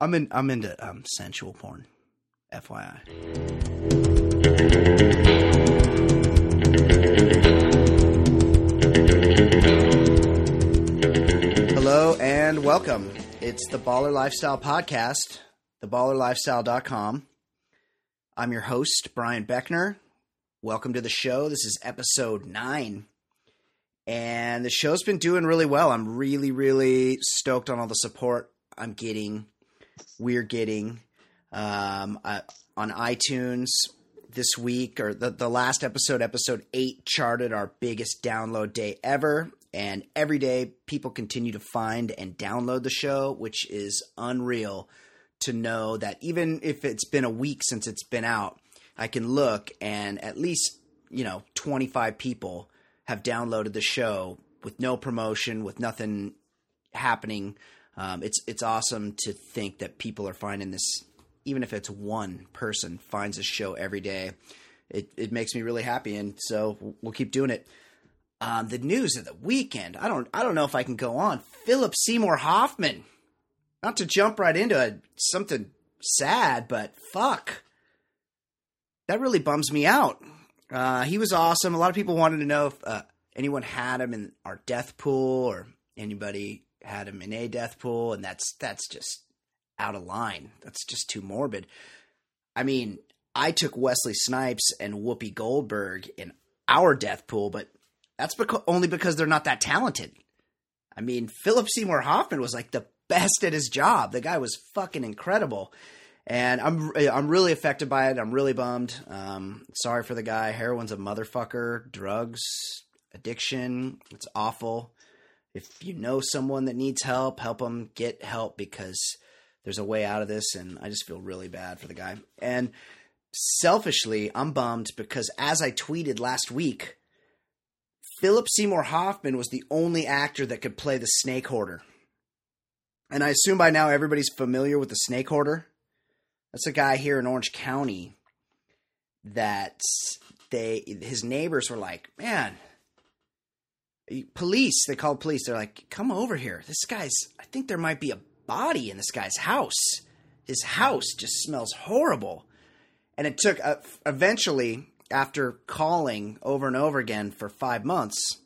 I'm in. I'm into um, sensual porn. FYI. Hello and welcome. It's the Baller Lifestyle Podcast, theballerlifestyle.com. I'm your host, Brian Beckner. Welcome to the show. This is episode nine. And the show's been doing really well. I'm really, really stoked on all the support I'm getting, we're getting um, uh, on iTunes this week, or the, the last episode, episode eight, charted our biggest download day ever. And every day, people continue to find and download the show, which is unreal to know that even if it's been a week since it's been out, I can look and at least, you know, 25 people have downloaded the show with no promotion, with nothing happening. Um, it's it's awesome to think that people are finding this, even if it's one person finds this show every day. It it makes me really happy, and so we'll keep doing it. Um, the news of the weekend. I don't I don't know if I can go on. Philip Seymour Hoffman. Not to jump right into it, something sad, but fuck. That really bums me out. Uh, he was awesome. A lot of people wanted to know if uh, anyone had him in our death pool or anybody had him in a death pool, and that's that's just out of line. That's just too morbid. I mean, I took Wesley Snipes and Whoopi Goldberg in our death pool, but that's only because they're not that talented. I mean, Philip Seymour Hoffman was like the best at his job. The guy was fucking incredible. And I'm I'm really affected by it. I'm really bummed. Um, sorry for the guy. Heroin's a motherfucker. Drugs, addiction. It's awful. If you know someone that needs help, help them get help because there's a way out of this. And I just feel really bad for the guy. And selfishly, I'm bummed because as I tweeted last week, Philip Seymour Hoffman was the only actor that could play the snake hoarder. And I assume by now everybody's familiar with the snake hoarder. That's a guy here in Orange County that they his neighbors were like, "Man, police." They called police. They're like, "Come over here. This guy's I think there might be a body in this guy's house. His house just smells horrible." And it took uh, eventually after calling over and over again for 5 months,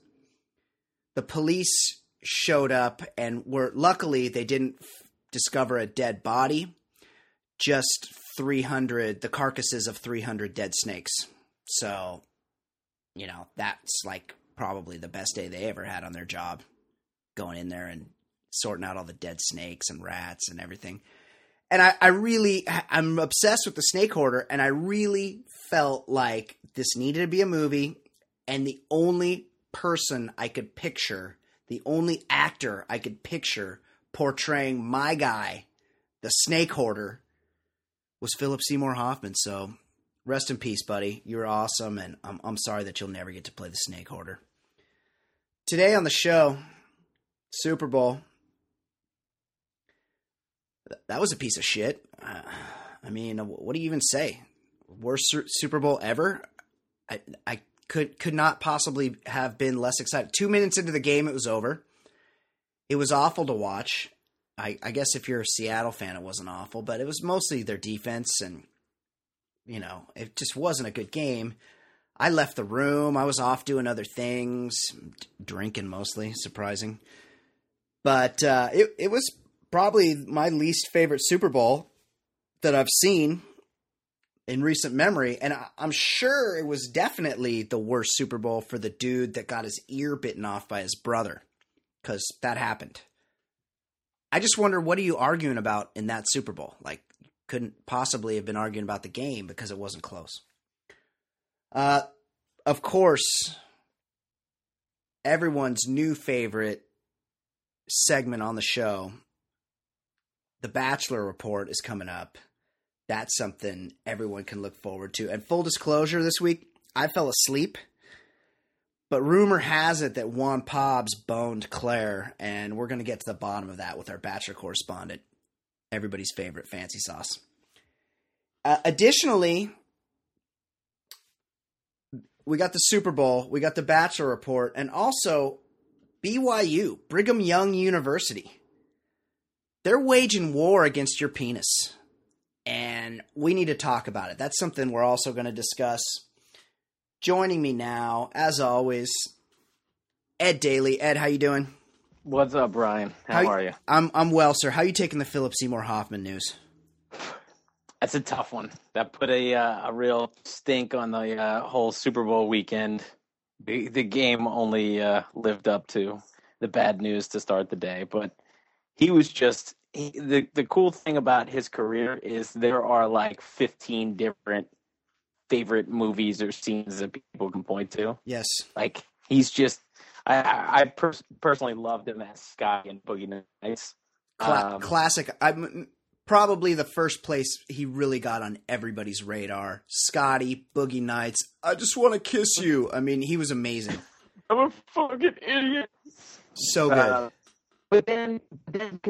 the police showed up and were luckily they didn't f- discover a dead body just 300 the carcasses of 300 dead snakes so you know that's like probably the best day they ever had on their job going in there and sorting out all the dead snakes and rats and everything and i, I really i'm obsessed with the snake hoarder and i really felt like this needed to be a movie and the only person i could picture the only actor I could picture portraying my guy, the snake hoarder, was Philip Seymour Hoffman. So rest in peace, buddy. You're awesome, and I'm, I'm sorry that you'll never get to play the snake hoarder. Today on the show, Super Bowl. That was a piece of shit. Uh, I mean, what do you even say? Worst Super Bowl ever? I, I could could not possibly have been less excited. Two minutes into the game, it was over. It was awful to watch. I, I guess if you're a Seattle fan, it wasn't awful, but it was mostly their defense, and you know, it just wasn't a good game. I left the room. I was off doing other things, drinking mostly. Surprising, but uh, it it was probably my least favorite Super Bowl that I've seen in recent memory, and I, am sure it was definitely the worst Super Bowl for the dude that got his ear bitten off by his brother, because that happened. I just wonder what are you arguing about in that Super Bowl? Like, couldn't possibly have been arguing about the game because it wasn't close. Uh, of course, everyone's new favorite segment on the show, the Bachelor Report, is coming up that's something everyone can look forward to. And full disclosure, this week I fell asleep, but rumor has it that Juan Pobbs boned Claire, and we're going to get to the bottom of that with our Bachelor correspondent, everybody's favorite FanceeSauce. Uh, additionally, we got the Super Bowl, we got the Bachelor report, and also BYU, Brigham Young University they're waging war against your penis. And we need to talk about it. That's something we're also going to discuss. Joining me now, as always, Ed Daly. Ed, how you doing? What's up, Brian? How, are you? I'm I'm well, sir. How you taking the Philip Seymour Hoffman news? That's a tough one. That put a uh, a real stink on the uh, whole Super Bowl weekend. The, the game only uh, lived up to the bad news to start the day, but he was just he, the the cool thing about his career is there are like 15 different favorite movies or scenes that people can point to. Yes. Like he's just I I pers- personally loved him as Scotty and Boogie Nights. Cla- um, classic. I'm probably the first place he really got on everybody's radar. Scotty, Boogie Nights. I just want to kiss you. I mean, he was amazing. I'm a fucking idiot. So good. Uh, but then, then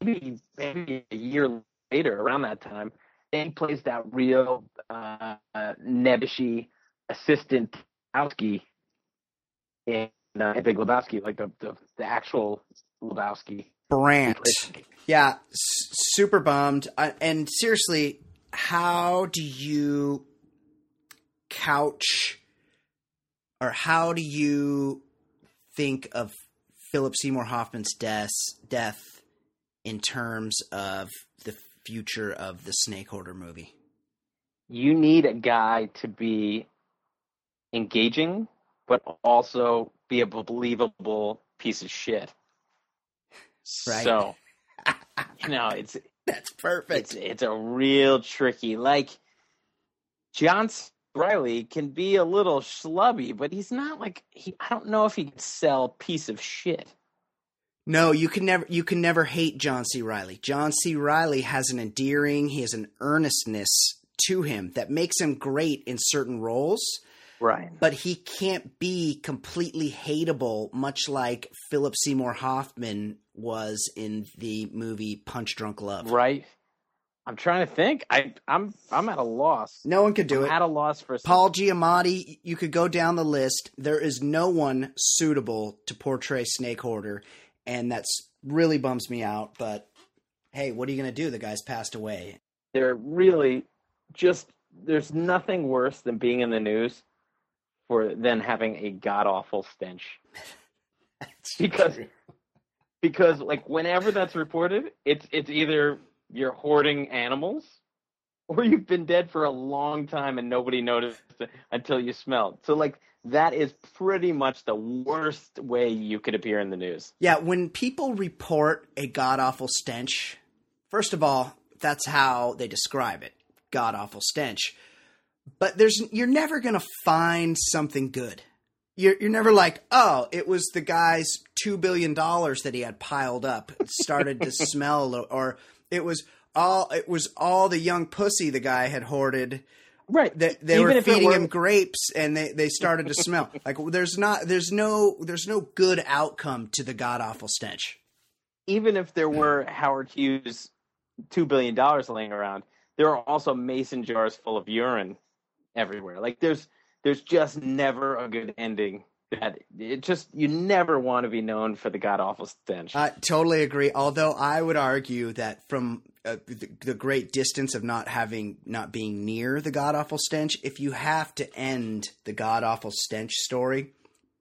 maybe maybe a year later, around that time, then he plays that real uh, uh, nebbishy assistant Lebowski in uh, Big Lebowski, like the, the, the actual Lebowski. Brandt. Yeah, s- super bummed. Uh, and seriously, how do you couch or how do you think of Philip Seymour Hoffman's death, death in terms of the future of the Snake Hoarder movie? You need a guy to be engaging, but also be a believable piece of shit. Right. So, you know, it's that's perfect. It's, it's a real tricky. Like John Reilly can be a little schlubby, but he's not like he. I don't know if he could sell piece of shit. No, you can never you can never hate John C. Reilly. John C. Reilly has an endearing, he has an earnestness to him that makes him great in certain roles. Right. But he can't be completely hateable, much like Philip Seymour Hoffman was in the movie Punch Drunk Love. Right. I'm trying to think. I I'm I'm at a loss. No one could do I'm it. At a loss for Paul Giamatti. You could go down the list. There is no one suitable to portray Snake Hoarder, and that's really bums me out. But hey, what are you going to do? The guy's passed away. They're really just. There's nothing worse than being in the news for then having a god awful stench. because true because like whenever that's reported, it's it's either you're hoarding animals or you've been dead for a long time and nobody noticed until you smelled. So like that is pretty much the worst way you could appear in the news. Yeah, when people report a god awful stench, first of all, that's how they describe it. God awful stench. But there's you're never going to find something good you're, you're never like, oh, it was the guy's two billion dollars that he had piled up started to smell, or it was all it was all the young pussy the guy had hoarded. Right. They, they were feeding were... him grapes, and they, they started to smell. like there's not there's no there's no good outcome to the god awful stench. Even if there mm. were Howard Hughes two billion dollars laying around, there are also mason jars full of urine everywhere. Like there's there's just never a good ending. That it just you never want to be known for the god awful stench. I totally agree. Although I would argue that from uh, the, the, great distance of not having not being near the god awful stench, if you have to end the god awful stench story,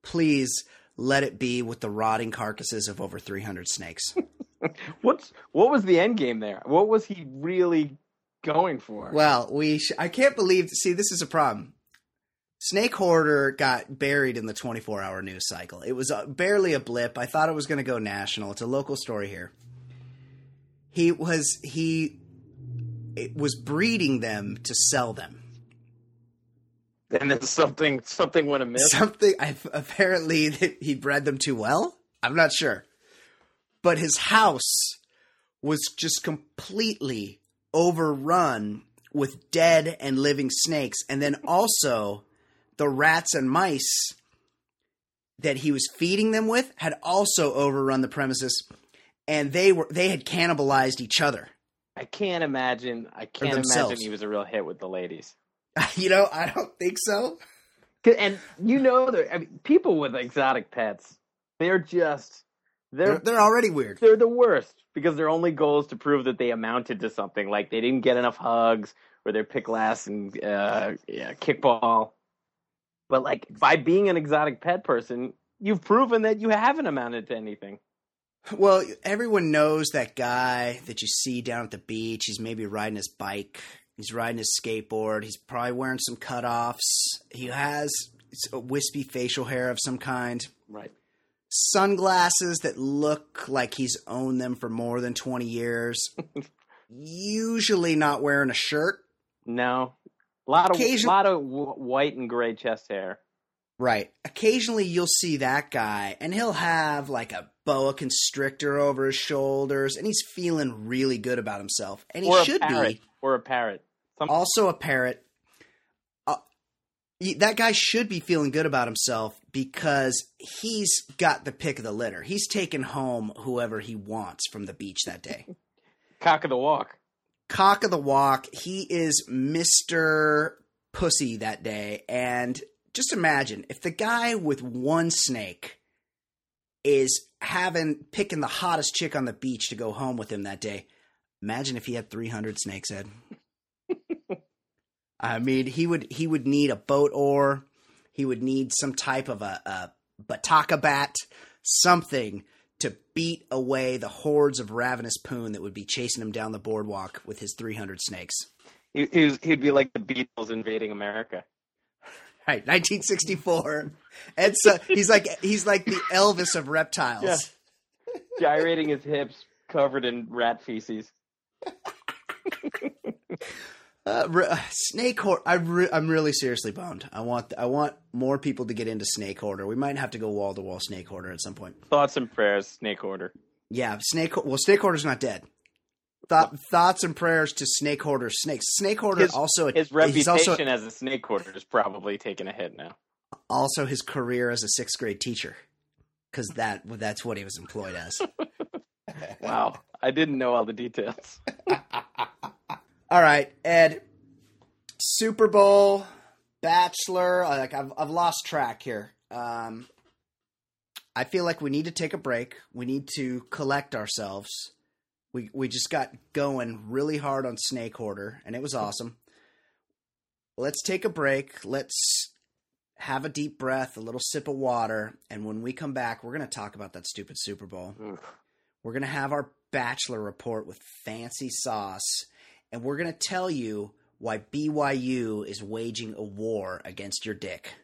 please let it be with the rotting carcasses of over 300 snakes. What's what was the end game there? What was he really going for? Well, we sh- I can't believe see this is a problem. Snake Hoarder got buried in the 24 hour news cycle. It was a, barely a blip. I thought it was going to go national. It's a local story here. He was he it was breeding them to sell them. And then something something went amiss. Something I, apparently he bred them too well. I'm not sure, but his house was just completely overrun with dead and living snakes, and then also the rats and mice that he was feeding them with had also overrun the premises and they were they had cannibalized each other. I can't imagine I can't imagine he was a real hit with the ladies. you know, I don't think so. And you know I mean, people with exotic pets, they're just they're, they're, they're already weird. They're the worst. Because their only goal is to prove that they amounted to something. Like they didn't get enough hugs, or they're pick last and uh, yeah, kickball. But like by being an exotic pet person, you've proven that you haven't amounted to anything. Well, everyone knows that guy that you see down at the beach. He's maybe riding his bike. He's riding his skateboard. He's probably wearing some cutoffs. He has a wispy facial hair of some kind. Right. Sunglasses that look like he's owned them for more than 20 years. Usually not wearing a shirt. No. A lot of, Occasion- lot of w- white and gray chest hair. Right. Occasionally you'll see that guy and he'll have like a boa constrictor over his shoulders and he's feeling really good about himself. And he or should be. Or a parrot. Some, Also a parrot. Y- that guy should be feeling good about himself because he's got the pick of the litter. He's taken home whoever he wants from the beach that day. cock of the walk. Cock of the walk. He is Mr. Pussy that day. And just imagine if the guy with one snake is having picking the hottest chick on the beach to go home with him that day. Imagine if he had 300 snakes, Ed. I mean, he would he would need a boat oar. He would need some type of a, a bataka bat, something to beat away the hordes of ravenous poon that would be chasing him down the boardwalk with his 300 snakes. He, he'd be like the Beatles invading America. Right, 1964. And so he's like he's like the Elvis of reptiles. Yeah. Gyrating his hips, covered in rat feces. Uh, re- uh, snake hoarder. I re- I'm really seriously bummed. I want I want more people to get into snake hoarder. We might have to go wall to wall snake hoarder at some point. Thoughts and prayers, snake order. Yeah, snake. Well, snake hoarder's not dead. Thought, thoughts and prayers to snake hoarder snakes. Snake hoarder His- also His reputation also as a snake hoarder is probably taking a hit now. also his career as a sixth grade teacher because that that's what he was employed as. Wow, I didn't know all the details. All right, Ed. Super Bowl, Bachelor. uh, Like I've I've lost track here. Um, I feel like we need to take a break. We need to collect ourselves. We we just got going really hard on Snake Hoarder, and it was awesome. Let's take a break. Let's have a deep breath, a little sip of water, and when we come back, we're going to talk about that stupid Super Bowl. Oof. We're going to have our bachelor report with FanceeSauce, and we're going to tell you why BYU is waging a war against your dick.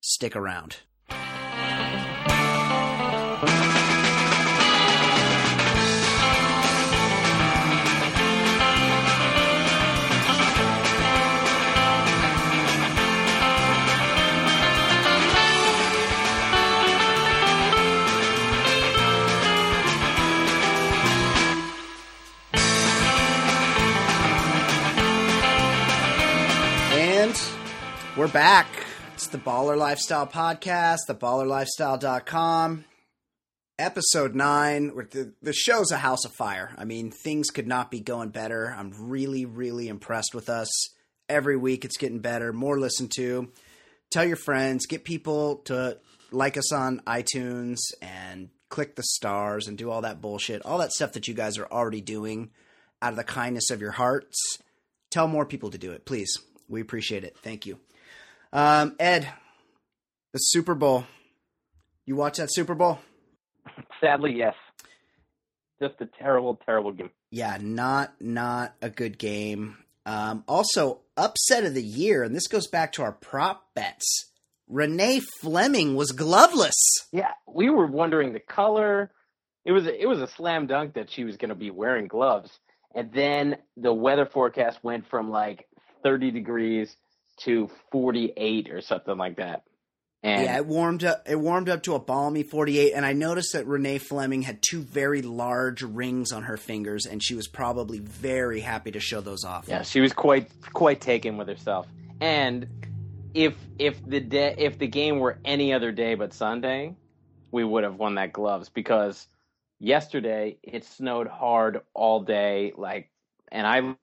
Stick around. We're back. It's the Baller Lifestyle Podcast, theballerlifestyle.com. Episode 9. The, the show's a house of fire. I mean, things could not be going better. I'm really, really impressed with us. Every week it's getting better, more listened to. Tell your friends, get people to like us on iTunes and click the stars and do all that bullshit. All that stuff that you guys are already doing out of the kindness of your hearts tell more people to do it, please. We appreciate it. Thank you. Um, Ed, the Super Bowl. You watch that Super Bowl? Sadly, yes. Just a terrible, terrible game. Yeah, not not a good game. Um, also, upset of the year, and this goes back to our prop bets. Renee Fleming was gloveless. Yeah, we were wondering the color. It was a, it was a slam dunk that she was going to be wearing gloves, and then the weather forecast went from like 30 degrees to 48 or something like that. And yeah, it warmed up. It warmed up to a balmy 48, and I noticed that Renee Fleming had two very large rings on her fingers, and she was probably very happy to show those off. Yeah, she was quite quite taken with herself. And if if the day if the game were any other day but Sunday, we would have won that gloves because yesterday it snowed hard all day. Like, and I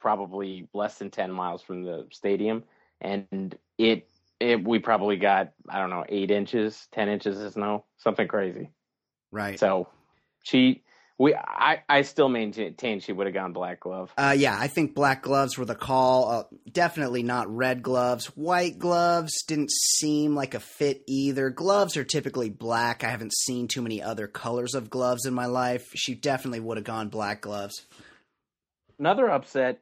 probably less than ten miles from the stadium, and it it we probably got I don't know eight inches, ten inches of snow, something crazy. Right. So she We, I, I still maintain she would have gone black glove. Uh, yeah, I think black gloves were the call. Uh, definitely not red gloves. White gloves didn't seem like a fit either. Gloves are typically black. I haven't seen too many other colors of gloves in my life. She definitely would have gone black gloves. Another upset.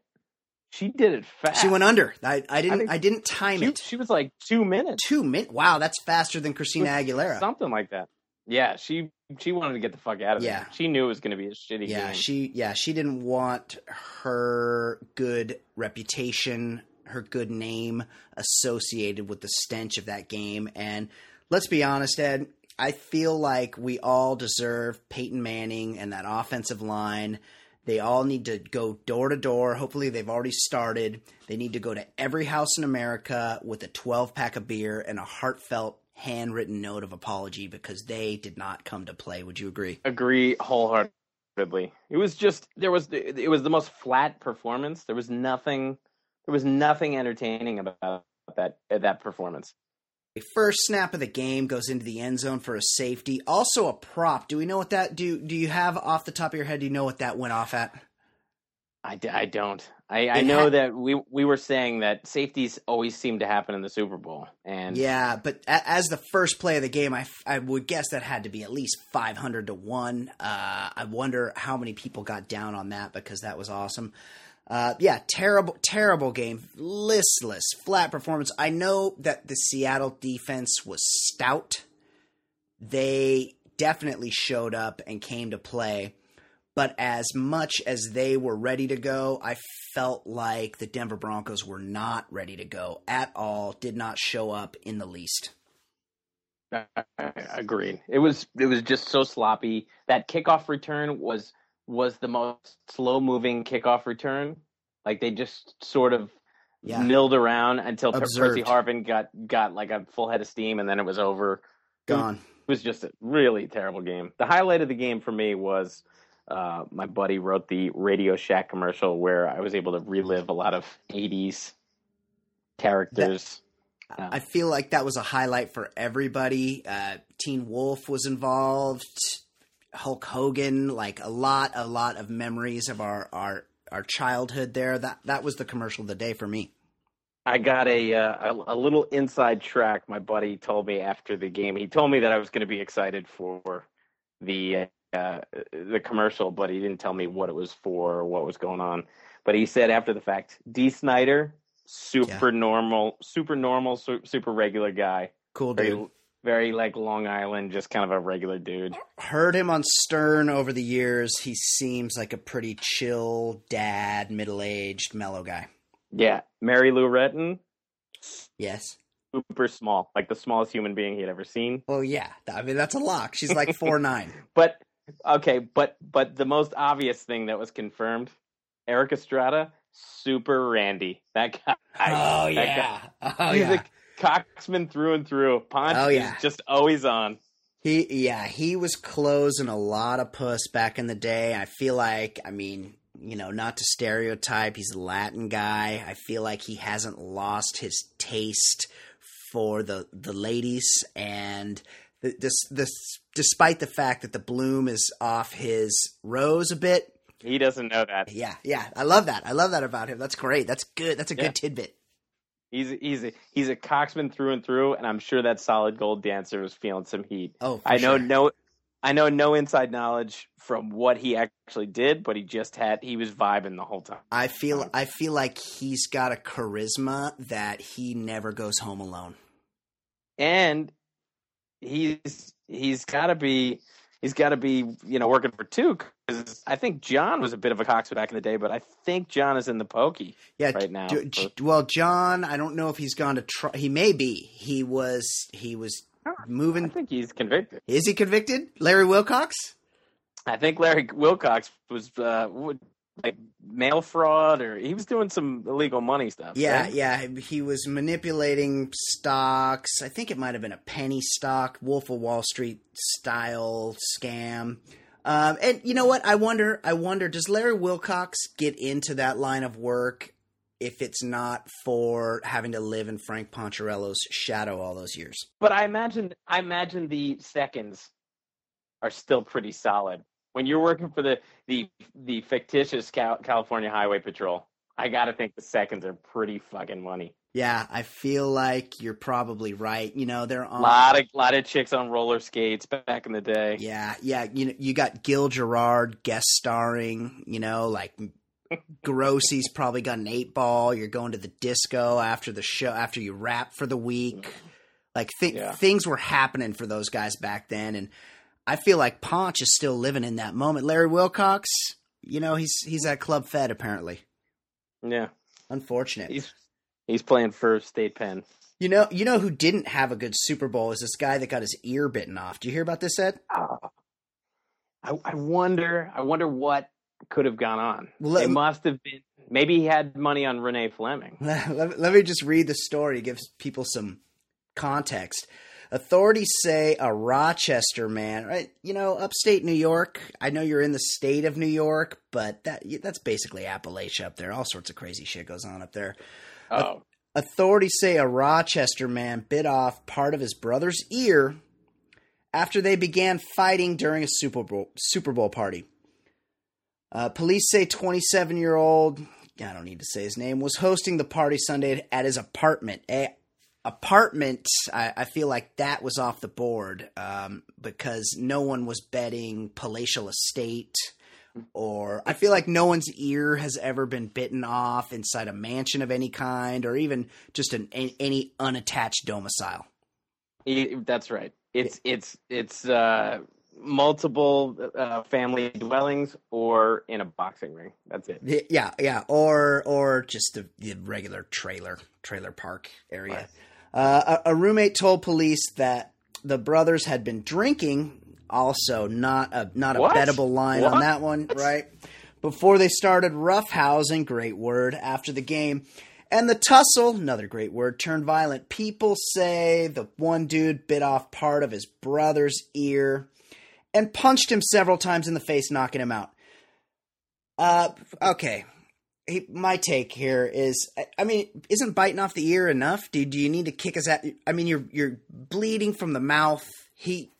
She did it fast. She went under. I, I didn't. I, I didn't time she, it. She was like two minutes. Two minutes. Wow, that's faster than Christina Aguilera. Something like that. Yeah, she she wanted to get the fuck out of yeah. there. She knew it was going to be a shitty yeah, game. she yeah she didn't want her good reputation, her good name associated with the stench of that game. And let's be honest, Ed, I feel like we all deserve Peyton Manning and that offensive line. They all need to go door to door. Hopefully, they've already started. They need to go to every house in America with a 12 pack of beer and a heartfelt handwritten note of apology because they did not come to play. Would you agree? Agree wholeheartedly. It was just there was it was the most flat performance. There was nothing there was nothing entertaining about that that performance. First snap of the game goes into the end zone for a safety. Also a prop. Do we know what that do? Do you have off the top of your head? Do you know what that went off at? I, I don't. I, I know ha- that we we were saying that safeties always seem to happen in the Super Bowl, and yeah, but as the first play of the game, I, I would guess that had to be at least five hundred to one. Uh, I wonder how many people got down on that because that was awesome. Uh, yeah, terrible, terrible game, listless, flat performance. I know that the Seattle defense was stout. They definitely showed up and came to play but as much as they were ready to go, I felt like the Denver Broncos were not ready to go at all, did not show up in the least. I Agreed. It was it was just so sloppy. That kickoff return was was the most slow moving kickoff return. Like they just sort of yeah. milled around until Observed. Percy Harvin got got like a full head of steam, and then it was over. Gone. It was just a really terrible game. The highlight of the game for me was uh, my buddy wrote the Radio Shack commercial where I was able to relive a lot of 80s characters. That, uh, I feel like that was a highlight for everybody. Uh, Teen Wolf was involved, Hulk Hogan, like a lot, a lot of memories of our, our, our childhood there. That, that was the commercial of the day for me. I got a, uh, a, a little inside track. My buddy told me after the game. He told me that I was going to be excited for the uh, the commercial, but he didn't tell me what it was for or what was going on. But he said after the fact, Dee Snider, super yeah. normal, super normal, super regular guy. Cool dude. Very, very like Long Island, just kind of a regular dude. Heard him on Stern over the years. He seems like a pretty chill dad, middle aged, mellow guy. Yeah. Mary Lou Retton. Yes super small, like the smallest human being he had ever seen. Oh yeah, I mean that's a lock. She's like four nine. but Okay, but but the most obvious thing that was confirmed, Erik Estrada, super Randy. That guy. Oh yeah. Guy, oh he's yeah. a coxman through and through. Ponch oh, yeah. is just always on. He yeah, he was closing a lot of puss back in the day. I feel like I mean, you know, not to stereotype, he's a Latin guy. I feel like he hasn't lost his taste for the the ladies and this this despite the fact that the bloom is off his rose a bit. He doesn't know that. Yeah, yeah. I love that. I love that about him. That's great. That's good. That's a yeah. good tidbit. He's he's a, he's a coxman through and through, and I'm sure that solid gold dancer was feeling some heat. Oh, I know sure. no, I know no inside knowledge from what he actually did, but he just had he was vibing the whole time. I feel I feel like he's got a charisma that he never goes home alone. And he's he's got to be he's got to be you know working for two I think John was a bit of a coxer back in the day, but I think John is in the pokey yeah, right now. D- well, John, I don't know if he's gone to try. He may be. He was he was moving. I think he's convicted. Is he convicted? Larry Wilcox. I think Larry Wilcox was uh, like mail fraud or he was doing some illegal money stuff. Yeah, right? yeah. He was manipulating stocks. I think it might have been a penny stock, Wolf of Wall Street style scam. Um, and you know what? I wonder. I wonder. Does Larry Wilcox get into that line of work if it's not for having to live in Frank Poncherello's shadow all those years? But I imagine. I imagine the seconds are still pretty solid when you're working for the the the fictitious Cal- California Highway Patrol, I got to think the seconds are pretty fucking money. Yeah, I feel like you're probably right. You know, they're on A lot of lot of chicks on roller skates back in the day. Yeah, yeah. You know, you got Gil Gerard guest starring. You know, like Grossi's probably got an eight ball. You're going to the disco after the show after you rap for the week. Like th- Yeah. things were happening for those guys back then, and I feel like Ponch is still living in that moment. Larry Wilcox, you know, he's he's at Club Fed apparently. Yeah, Unfortunate. he's he's playing for State Penn. you know, you know who didn't have a good Super Bowl is this guy that got his ear bitten off. Do you hear about this, Ed? Oh. I, I wonder. I wonder what could have gone on. Well, it must have been. Maybe he had money on Renee Fleming. let, let me just read the story, give people some context. Authorities say a Rochester man, right? You know, upstate New York. I know you're in the state of New York, but that that's basically Appalachia up there. All sorts of crazy shit goes on up there. Oh, Authorities say a Rochester man bit off part of his brother's ear after they began fighting during a Super Bowl Super Bowl party. Uh, police say 27 year old, I don't need to say his name, was hosting the party Sunday at his apartment. A apartment, I, I feel like that was off the board um, because no one was betting palatial estate. Or I feel like no one's ear has ever been bitten off inside a mansion of any kind, or even just an any unattached domicile. he- that's right. It's it's it's uh, multiple uh, family dwellings or in a boxing ring. That's it. Yeah, yeah, or or just the, the regular trailer trailer park area. Uh, a, a roommate told police that the brothers had been drinking. Also, not a not a What? bettable line on that one, right? Before they started roughhousing, great word after the game, and the tussle, another great word, turned violent. People say the one dude bit off part of his brother's ear and punched him several times in the face, knocking him out. Uh, okay. He, my take here is, I- I mean, isn't biting off the ear enough? Do, do you need to kick his at? I mean, you're you're bleeding from the mouth. He-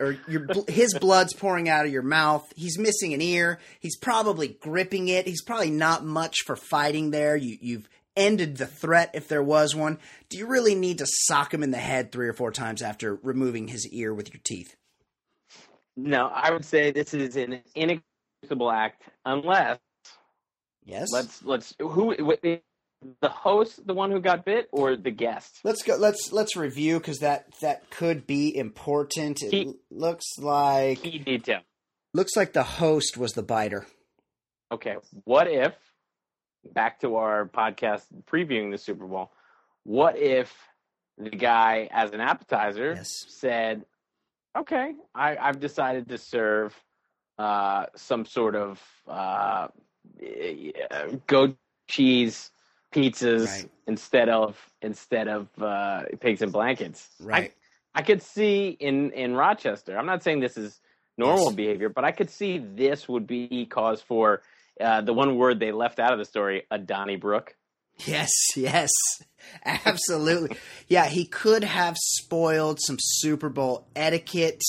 or your his blood's pouring out of your mouth. He's missing an ear. He's probably gripping it. He's probably not much for fighting there. You you've ended the threat if there was one. Do you really need to sock him in the head three or four times after removing his ear with your teeth? No, I would say this is an inexcusable act unless Yes. let's let's who wh- the host the one who got bit or the guest. Let's go. Let's let's review because that that could be important. It l- looks like Key detail. looks like the host was the biter. Okay, what if back to our podcast previewing the Super Bowl? What if the guy, as an appetizer, Yes. said, "Okay, I, I've decided to serve uh, some sort of uh, goat cheese pizzas Right. instead of instead of uh, pigs and blankets." Right. I could see in in Rochester. I'm not saying this is normal Yes. behavior, but I could see this would be cause for uh, the one word they left out of the story, a Donnybrook. Yes. Yes. Absolutely. yeah. He could have spoiled some Super Bowl etiquette.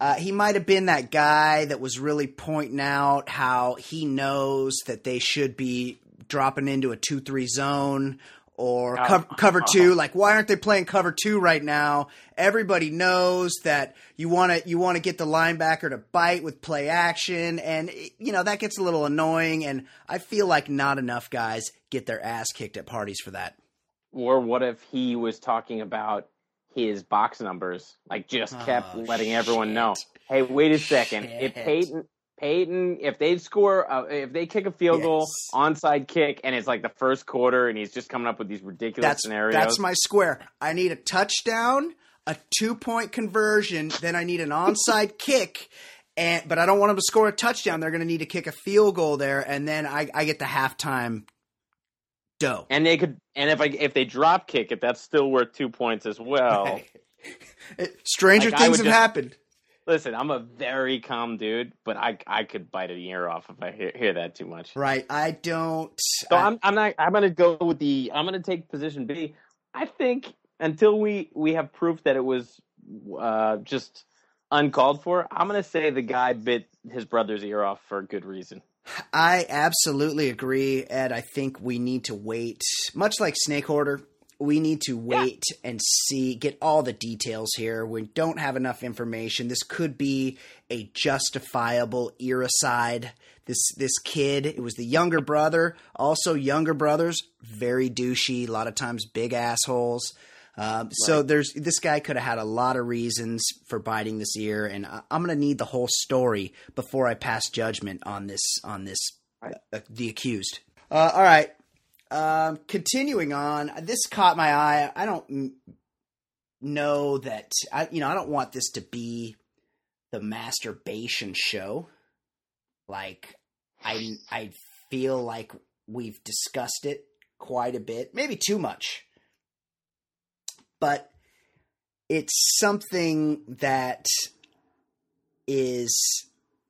Uh, he might have been that guy that was really pointing out how he knows that they should be dropping into a two-three zone or Oh. cover, cover two. Like, why aren't they playing cover two right now? Everybody knows that you want to you want to get the linebacker to bite with play action, and you know that gets a little annoying. And I feel like not enough guys get their ass kicked at parties for that. Or what if he was talking about his box numbers? Like just kept Oh, letting everyone know. Hey, wait a second. If Shit. Peyton Peyton, if they score, uh, if they kick a field goal, Yes. onside kick, and it's like the first quarter, and he's just coming up with these ridiculous That's scenarios. that's my square. I need a touchdown, a two point conversion, then I need an onside kick. And, but I don't want them to score a touchdown. They're going to need to kick a field goal there, and then I, I get the halftime dough. and they could, and if I if they drop kick it, that's still worth two points as well. Stranger Like, things have just- happened. Listen, I'm a very calm dude, but I I could bite an ear off if I hear, hear that too much. Right. I don't. So I'm I'm not I'm gonna go with the I'm gonna take position B. I think until we we have proof that it was uh, just uncalled for. I'm going to say the guy bit his brother's ear off for a good reason. I absolutely agree, Ed. I think we need to wait, much like Snake Order. We need to wait yeah. and see, get all the details here. We don't have enough information. This could be a justifiable iricide. This this kid, it was the younger brother. Also, younger brothers very douchey. A lot of times, big assholes. Um, right. So there's this guy could have had a lot of reasons for biting this ear, and I, am going to need the whole story before I pass judgment on this on this right. uh, the accused. Uh, all right, um, continuing on, this caught my eye. I don't know that I you know I don't want this to be the masturbation show. Like I I feel like we've discussed it quite a bit, maybe too much but it's something that is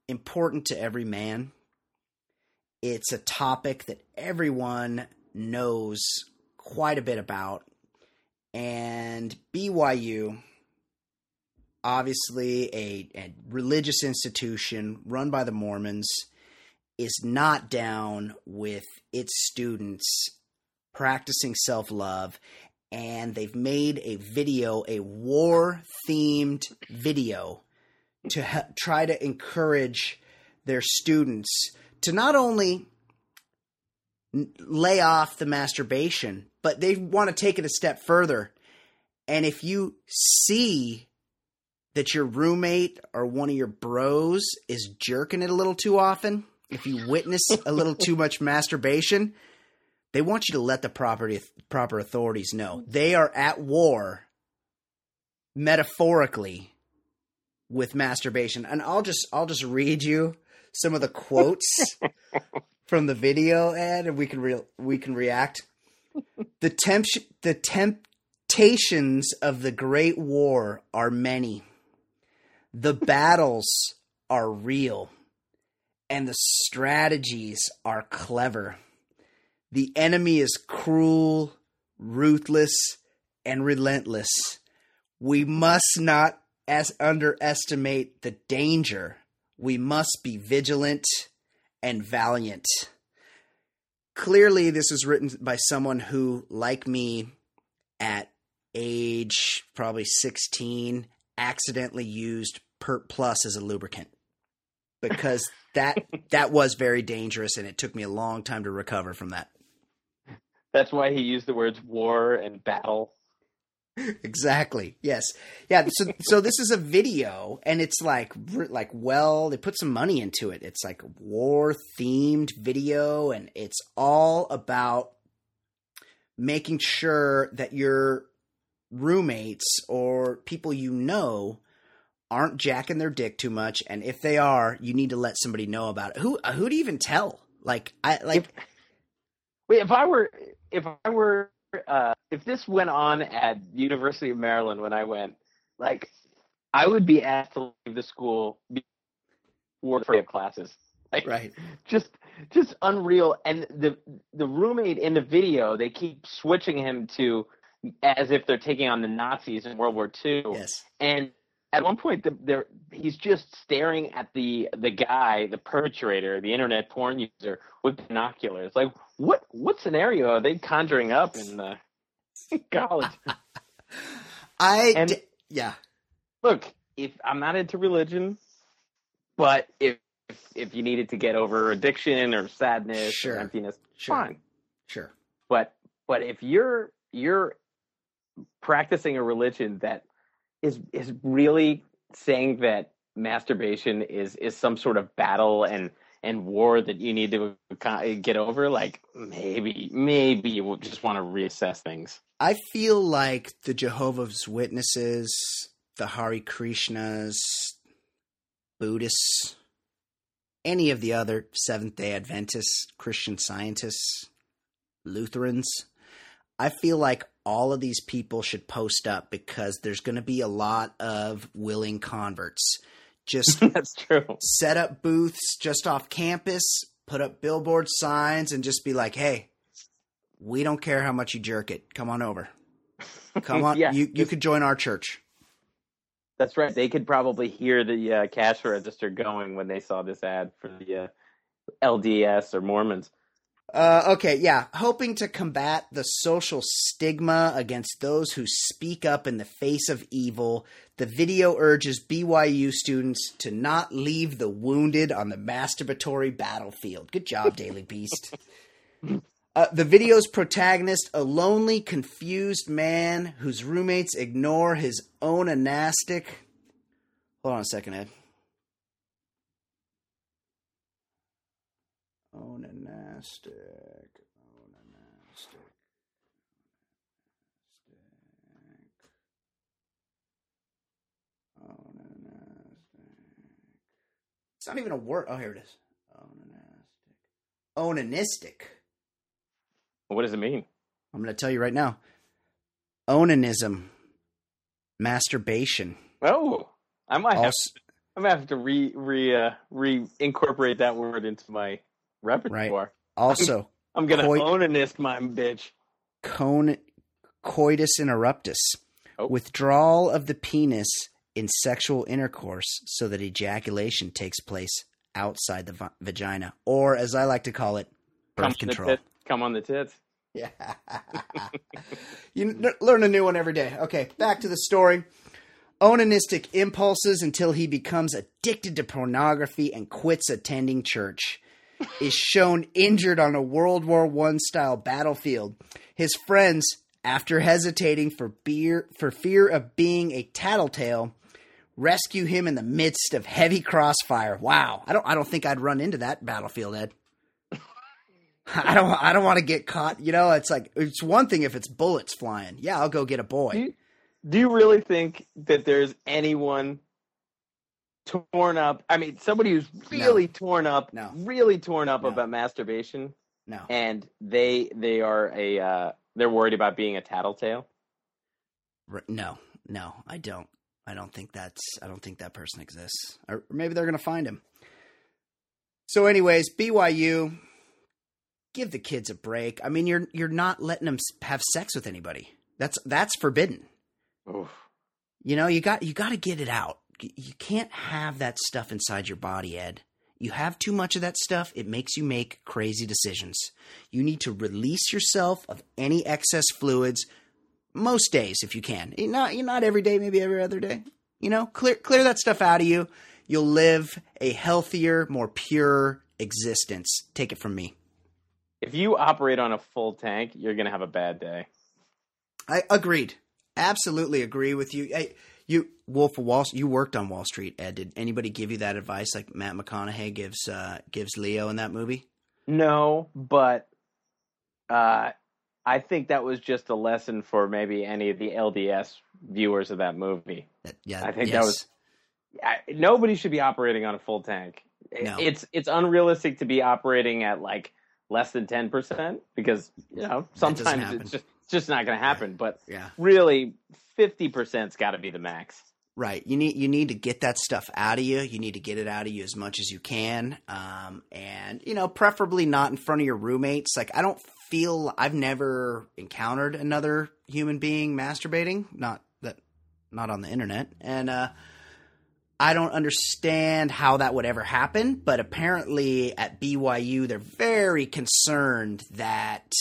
important to every man. It's a topic that everyone knows quite a bit about. And BYU, obviously a, a, religious institution run by the Mormons, is not down with its students practicing self love and they've made a video, a war themed video, to ha- try to encourage their students to not only lay off the masturbation, but they want to take it a step further. And if you see that your roommate or one of your bros is jerking it a little too often, if you witness a little too much masturbation, they want you to let the property proper authorities know. They are at war metaphorically with masturbation. And i'll just i'll just read you some of the quotes from the video Ed, and we can re- we can react. The temp the temptations of the great war are many. The battles are real. And the strategies are clever. The enemy is cruel, ruthless, and relentless. We must not as underestimate the danger. We must be vigilant and valiant. Clearly, this was written by someone who, like me, at age probably 16, accidentally used Pert Plus as a lubricant because that that was very dangerous and it took me a long time to recover from that. That's why he used the words war and battle. Exactly. Yes. Yeah. So, so this is a video, and it's like, like, well, they put some money into it. It's like war themed video, and it's all about making sure that your roommates or people you know aren't jacking their dick too much, and if they are, you need to let somebody know about it. Who who do you even tell? Like I like. If, wait, if I were if I were uh, if this went on at University of Maryland when I went, like I would be asked to leave the school before free of classes. Like, right. Just just unreal. And the the roommate in the video, they keep switching him to as if they're taking on the Nazis in World War II. Yes. And at one point, the, there he's just staring at the the guy, the perpetrator, the internet porn user, with binoculars. Like, what what scenario are they conjuring up in uh, college? I and, d- yeah. Look, if I'm not into religion, but if if, if you needed to get over addiction or sadness sure. or emptiness, sure. fine. Sure. But but if you're you're practicing a religion that is is really saying that masturbation is is some sort of battle and and war that you need to get over like maybe maybe you just want to reassess things. I feel like the jehovah's witnesses the hare krishnas buddhists any of the other seventh day adventists christian scientists lutherans i feel like all of these people should post up because there's going to be a lot of willing converts. Just that's true. Set up booths just off campus, put up billboard signs, and just be like, "Hey, we don't care how much you jerk it. Come on over. Come on. yeah, you you could join our church." That's right. They could probably hear the uh, cash register going when they saw this ad for the uh, LDS or Mormons. Uh, okay, yeah. Hoping to combat the social stigma against those who speak up in the face of evil, the video urges BYU students to not leave the wounded on the masturbatory battlefield. Good job, Daily Beast. Uh, the video's protagonist, a lonely, confused man whose roommates ignore his own anastic. Hold on a second, Ed. Onanastic. Onanastic. Onanastic. It's not even a word. Oh, here it is. Onanastic. Onanistic. What does it mean? I'm going to tell you right now. Onanism. Masturbation. Oh, I might have. Also, I might have to re re uh, re incorporate that word into my repertoire. Also I'm gonna Coit- onanist my bitch. con- coitus interruptus. Oh. Withdrawal of the penis in sexual intercourse so that ejaculation takes place outside the va- vagina, or as I like to call it, Come birth on the control. tit- Come on the tits. Yeah. you n- learn a new one every day. Okay, back to the story. Onanistic impulses until he becomes addicted to pornography and quits attending church. Is shown injured on a World War I style battlefield. His friends, after hesitating for beer for fear of being a tattletale, rescue him in the midst of heavy crossfire. Wow, I don't I don't think I'd run into that battlefield, Ed. I don't. I don't want to get caught. You know, it's like it's one thing if it's bullets flying. Yeah, I'll go get a boy. Do you, do you really think that there's anyone torn up? I mean, somebody who's really torn up, No. really torn up No. about masturbation, No, and they they are a uh, they're worried about being a tattletale. No, no. I don't. I don't think that's. I don't think that person exists. Or maybe they're gonna find him. So, anyways, BYU, give the kids a break. I mean, you're you're not letting them have sex with anybody. That's that's forbidden. Oof. You know, you got you got to get it out. You can't have that stuff inside your body, Ed. You have too much of that stuff, it makes you make crazy decisions. You need to release yourself of any excess fluids most days if you can. Eh, Not not every day, maybe every other day. You know, clear clear that stuff out of you. You'll live a healthier, more pure existence. Take it from me. If you operate on a full tank, you're gonna have a bad day. I agreed. Absolutely agree with you. Hey, you Wolf of Wall. You worked on Wall Street, Ed. Did anybody give you that advice like Matt McConaughey gives uh, gives Leo in that movie? No, but uh, I think that was just a lesson for maybe any of the LDS viewers of that movie. That, yeah, I think that was- I, nobody should be operating on a full tank. No. It's it's unrealistic to be operating at like less than ten percent because you know sometimes it's just it's just not going to happen. But yeah. really, fifty percent's got to be the max. Right. You need you need to get that stuff out of you. You need to get it out of you as much as you can. Um, and you know, preferably not in front of your roommates. Like I don't feel I've never encountered another human being masturbating. Not that not on the internet. And uh I don't understand how that would ever happen, but apparently at BYU they're very concerned that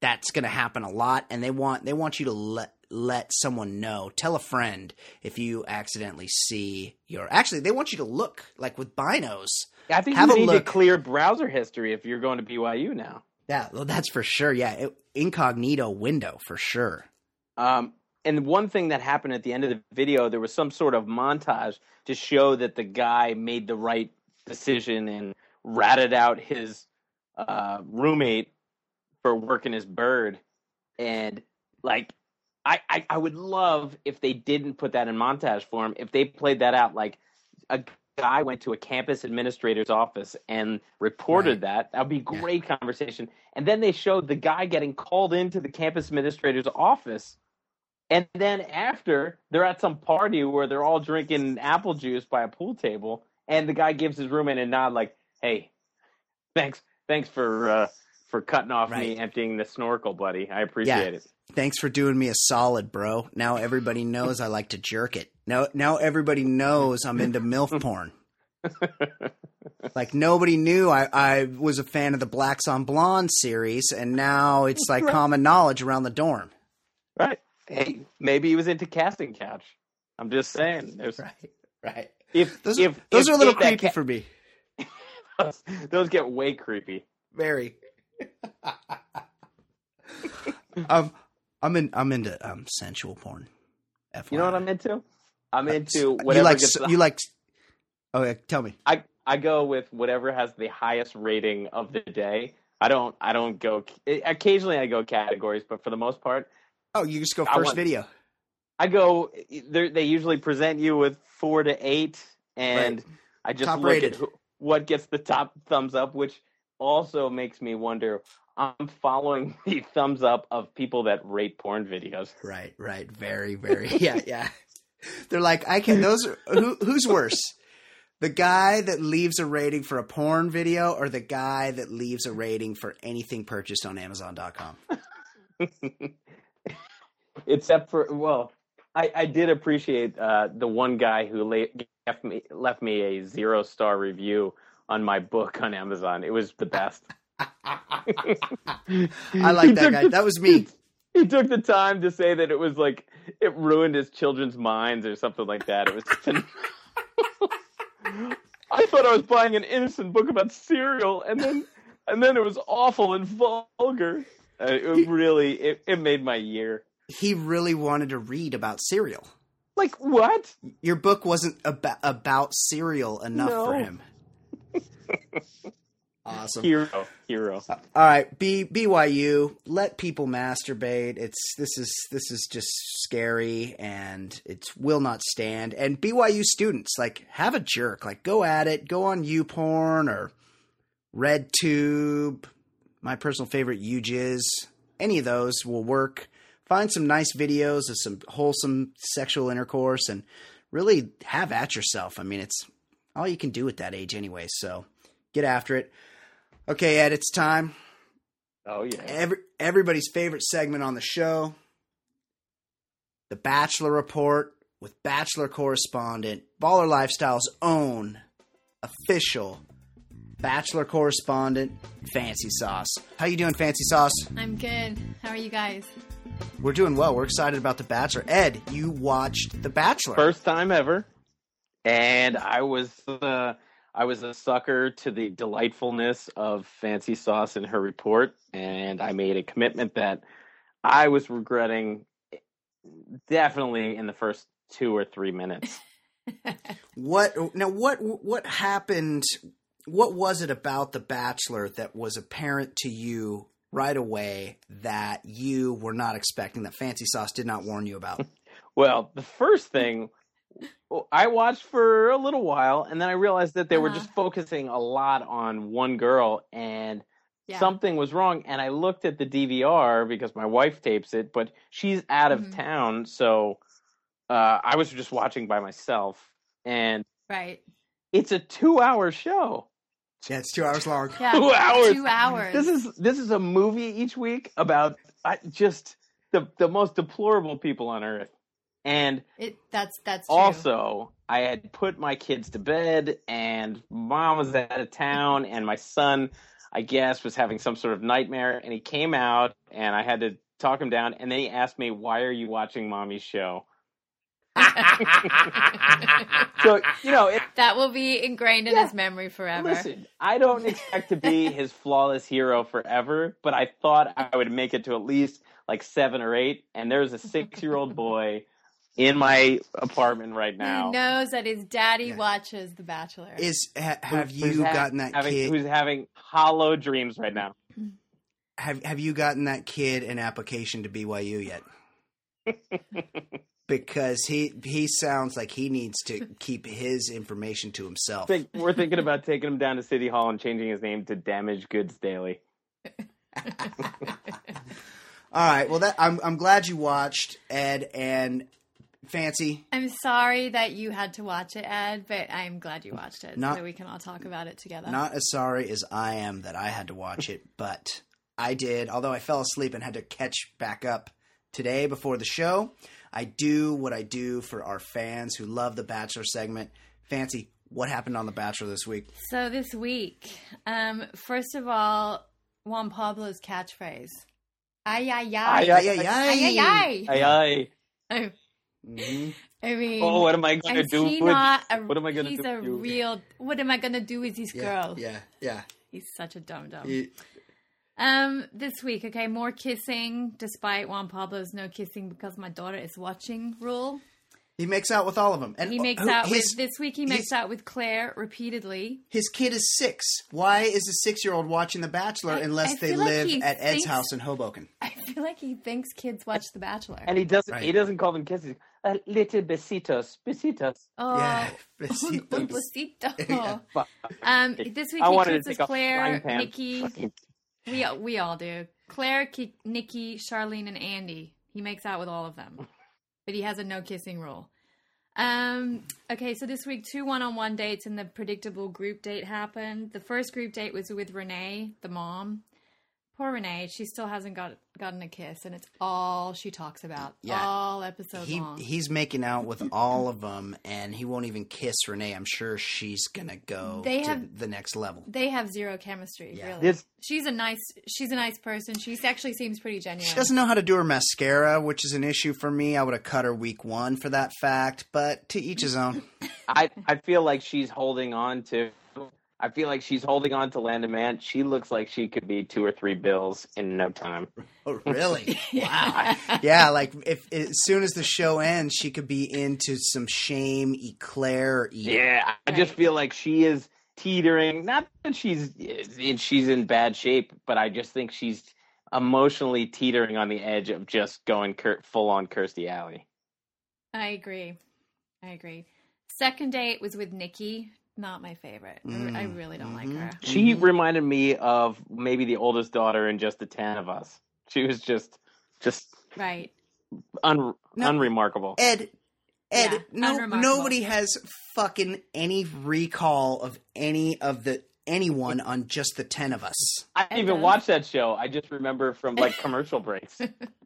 that's going to happen a lot and they want they want you to let let someone know tell a friend if you accidentally see your actually they want you to look like with binos I think Have you a need look. to clear browser history if you're going to BYU now. yeah well that's for sure yeah it, incognito window for sure Um, and one thing that happened at the end of the video, there was some sort of montage to show that the guy made the right decision and ratted out his uh, roommate for working his bird. And like, I, I I would love if they didn't put that in montage form. If they played that out, like a guy went to a campus administrator's office and reported that, that would be Yeah. great conversation. And then they showed the guy getting called into the campus administrator's office. And then after, they're at some party where they're all drinking apple juice by a pool table, and the guy gives his roommate a nod, like, "Hey, thanks, thanks for uh, for cutting off me emptying the snorkel, buddy. I appreciate it." thanks for doing me a solid bro now everybody knows i like to jerk it Now, now everybody knows I'm into MILF porn. like nobody knew I, I was a fan of the Blacks on Blonde series, and now it's like Right. common knowledge around the dorm. Right. Hey, maybe he was into casting couch. I'm just saying. There's Right, right. if Those, if those if- are a little creepy ca- for me. those, those get way creepy. Very. um, I'm in. I'm into um sensual porn. You know what I'm into? I'm into Uh, whatever you like. gets the You like. Oh, yeah, tell me. I I go with whatever has the highest rating of the day. I don't I don't go occasionally I go categories, but for the most part, Oh, you just go I first want- video. I go. they're- They usually present you with four to eight, and Right. I just Top look rated. at who, what gets the top thumbs up, which also makes me wonder. I'm following the thumbs up of people that rate porn videos. Right, right. Very, very. Yeah, yeah. They're like, I can. Those are who, who's worse, the guy that leaves a rating for a porn video, or the guy that leaves a rating for anything purchased on Amazon.com. Except for well, I, I did appreciate uh, the one guy who la- left me left me a zero star review on my book on Amazon. It was the best. I like that guy. That was me. He took the time to say that it was like it ruined his children's minds or something like that. It was. I thought I was buying an innocent book about cereal, and then and then it was awful and vulgar. Uh, it really it, it made my year. He really wanted to read about cereal. Like what? Your book wasn't about about cereal enough for him. Awesome. Hero, hero. Uh, all right, B BYU. Let people masturbate. It's this is this is just scary and it will not stand. And BYU students like have a jerk. Like go at it. Go on YouPorn or RedTube. My personal favorite UJizz. Any of those will work. Find some nice videos of some wholesome sexual intercourse and really have at yourself. I mean, it's all you can do at that age anyway. So get after it. Okay, Ed, it's time. Oh yeah. Every, everybody's favorite segment on the show The Bachelor Report with Bachelor correspondent, Baller Lifestyle's own official Bachelor correspondent, FanceeSauce. How you doing, FanceeSauce? I'm good. How are you guys? We're doing well. We're excited about The Bachelor. Ed, you watched The Bachelor. First time ever, and I was uh, I was a sucker to the delightfulness of FanceeSauce in her report, and I made a commitment that I was regretting eh, definitely in the first two or three minutes. What now? What what happened? What was it about The Bachelor that was apparent to you right away that you were not expecting? That FanceeSauce did not warn you about? Well, the first thing I watched for a little while, and then I realized that they were Uh-huh. just focusing a lot on one girl, and Yeah. something was wrong. And I looked at the DVR because my wife tapes it, but she's out of Mhm. town, so uh, I was just watching by myself. And right. it's a two-hour show. yeah, it's two hours long. Yeah. Two hours. Two hours. This is this is a movie each week about I, just the the most deplorable people on earth. And it. That's that's true. also i had put my kids to bed and mom was out of town and my son i guess was having some sort of nightmare and he came out and i had to talk him down and then he asked me why are you watching mommy's show so you know it, that will be ingrained in Yeah. his memory forever. listen i don't expect to be his flawless hero forever but i thought i would make it to at least like seven or eight and there's a six year old boy in my apartment right now He knows that his daddy Yeah. watches The Bachelor. Is ha, have who's you ha- gotten that having, kid? who's having hollow dreams right now. Have have you gotten that kid an application to BYU yet? because he he sounds like he needs to keep his information to himself. Think, we're thinking about taking him down to City Hall and changing his name to Damage Goods Daily. All right. Well, that I'm I'm glad you watched Ed and Fancy. I'm sorry that you had to watch it, Ed, but I'm glad you watched it Not- so that we can all talk about it together. Not as sorry as I am that I had to watch it, but I did. Although I fell asleep and had to catch back up today before the show. I do what I do for our fans who love the Bachelor segment. Fancy, what happened on the Bachelor this week? So this week, um, first of all, Juan Pablo's catchphrase. Ay ay ay. Ay, Ay, ay, ay. Ay ay Ay, ay. ay. Mhm. I mean, Oh, what am I going to do? with- a, what am I gonna he's do a with you? real. What am I gonna do with this Yeah, girl? yeah, yeah. He's such a dumb dum. He- Um, this week, okay, more kissing, despite Juan Pablo's no kissing because my daughter is watching rule. He makes out with all of them, and He makes who- out his, with this week. He makes his- out with Claire repeatedly. His kid is six. Why is a six-year-old watching The Bachelor I- unless I they like live he at Ed's thinks- house in Hoboken? I feel like he thinks kids watch The Bachelor. And he doesn't. Right. He doesn't call them kisses. A little besitos, besitos. oh, yeah, un besitos. besito. Yeah. Um, this week I he wanted to take Claire. Nikki. Fucking- We we all do. Claire, Ki- Nikki, Charlene, and Andy. He makes out with all of them, but he has a no kissing rule. Um. Okay, so this week two one-on-one dates and the predictable group date happened. The first group date was with Renee, the mom. Poor Renee, she still hasn't got gotten a kiss, and it's all she talks about Yeah. all episode He long. he's making out with all of them, and he won't even kiss Renee. I'm sure she's gonna go They to have- the next level. they have zero chemistry. Yeah. Really, This- she's a nice she's a nice person. She actually seems pretty genuine. She doesn't know how to do her mascara, which is an issue for me. I would have cut her week one for that fact, but to each his own. I I feel like she's holding on to. I feel like she's holding on to Landon Man. She looks like she could be two or three bills in no time. Oh, really? wow. Yeah, like if as soon as the show ends, she could be into some shame, eclair, eat. Yeah, I just feel like she is teetering. Not that she's eh, she's in bad shape, but I just think she's emotionally teetering on the edge of just going Kurt, full on Kirstie Alley. I agree. I agree. Second date was with Nikki. Not my favorite. I- I Mm, really don't mhm. like her. She Mhm. reminded me of maybe the oldest daughter in just the ten of us. She was just just Right. un, No. unremarkable. Ed, Ed, Yeah, no, nobody has fucking any recall of any of the anyone on just the ten of us. I didn't even does. watch that show. I just remember from like commercial breaks.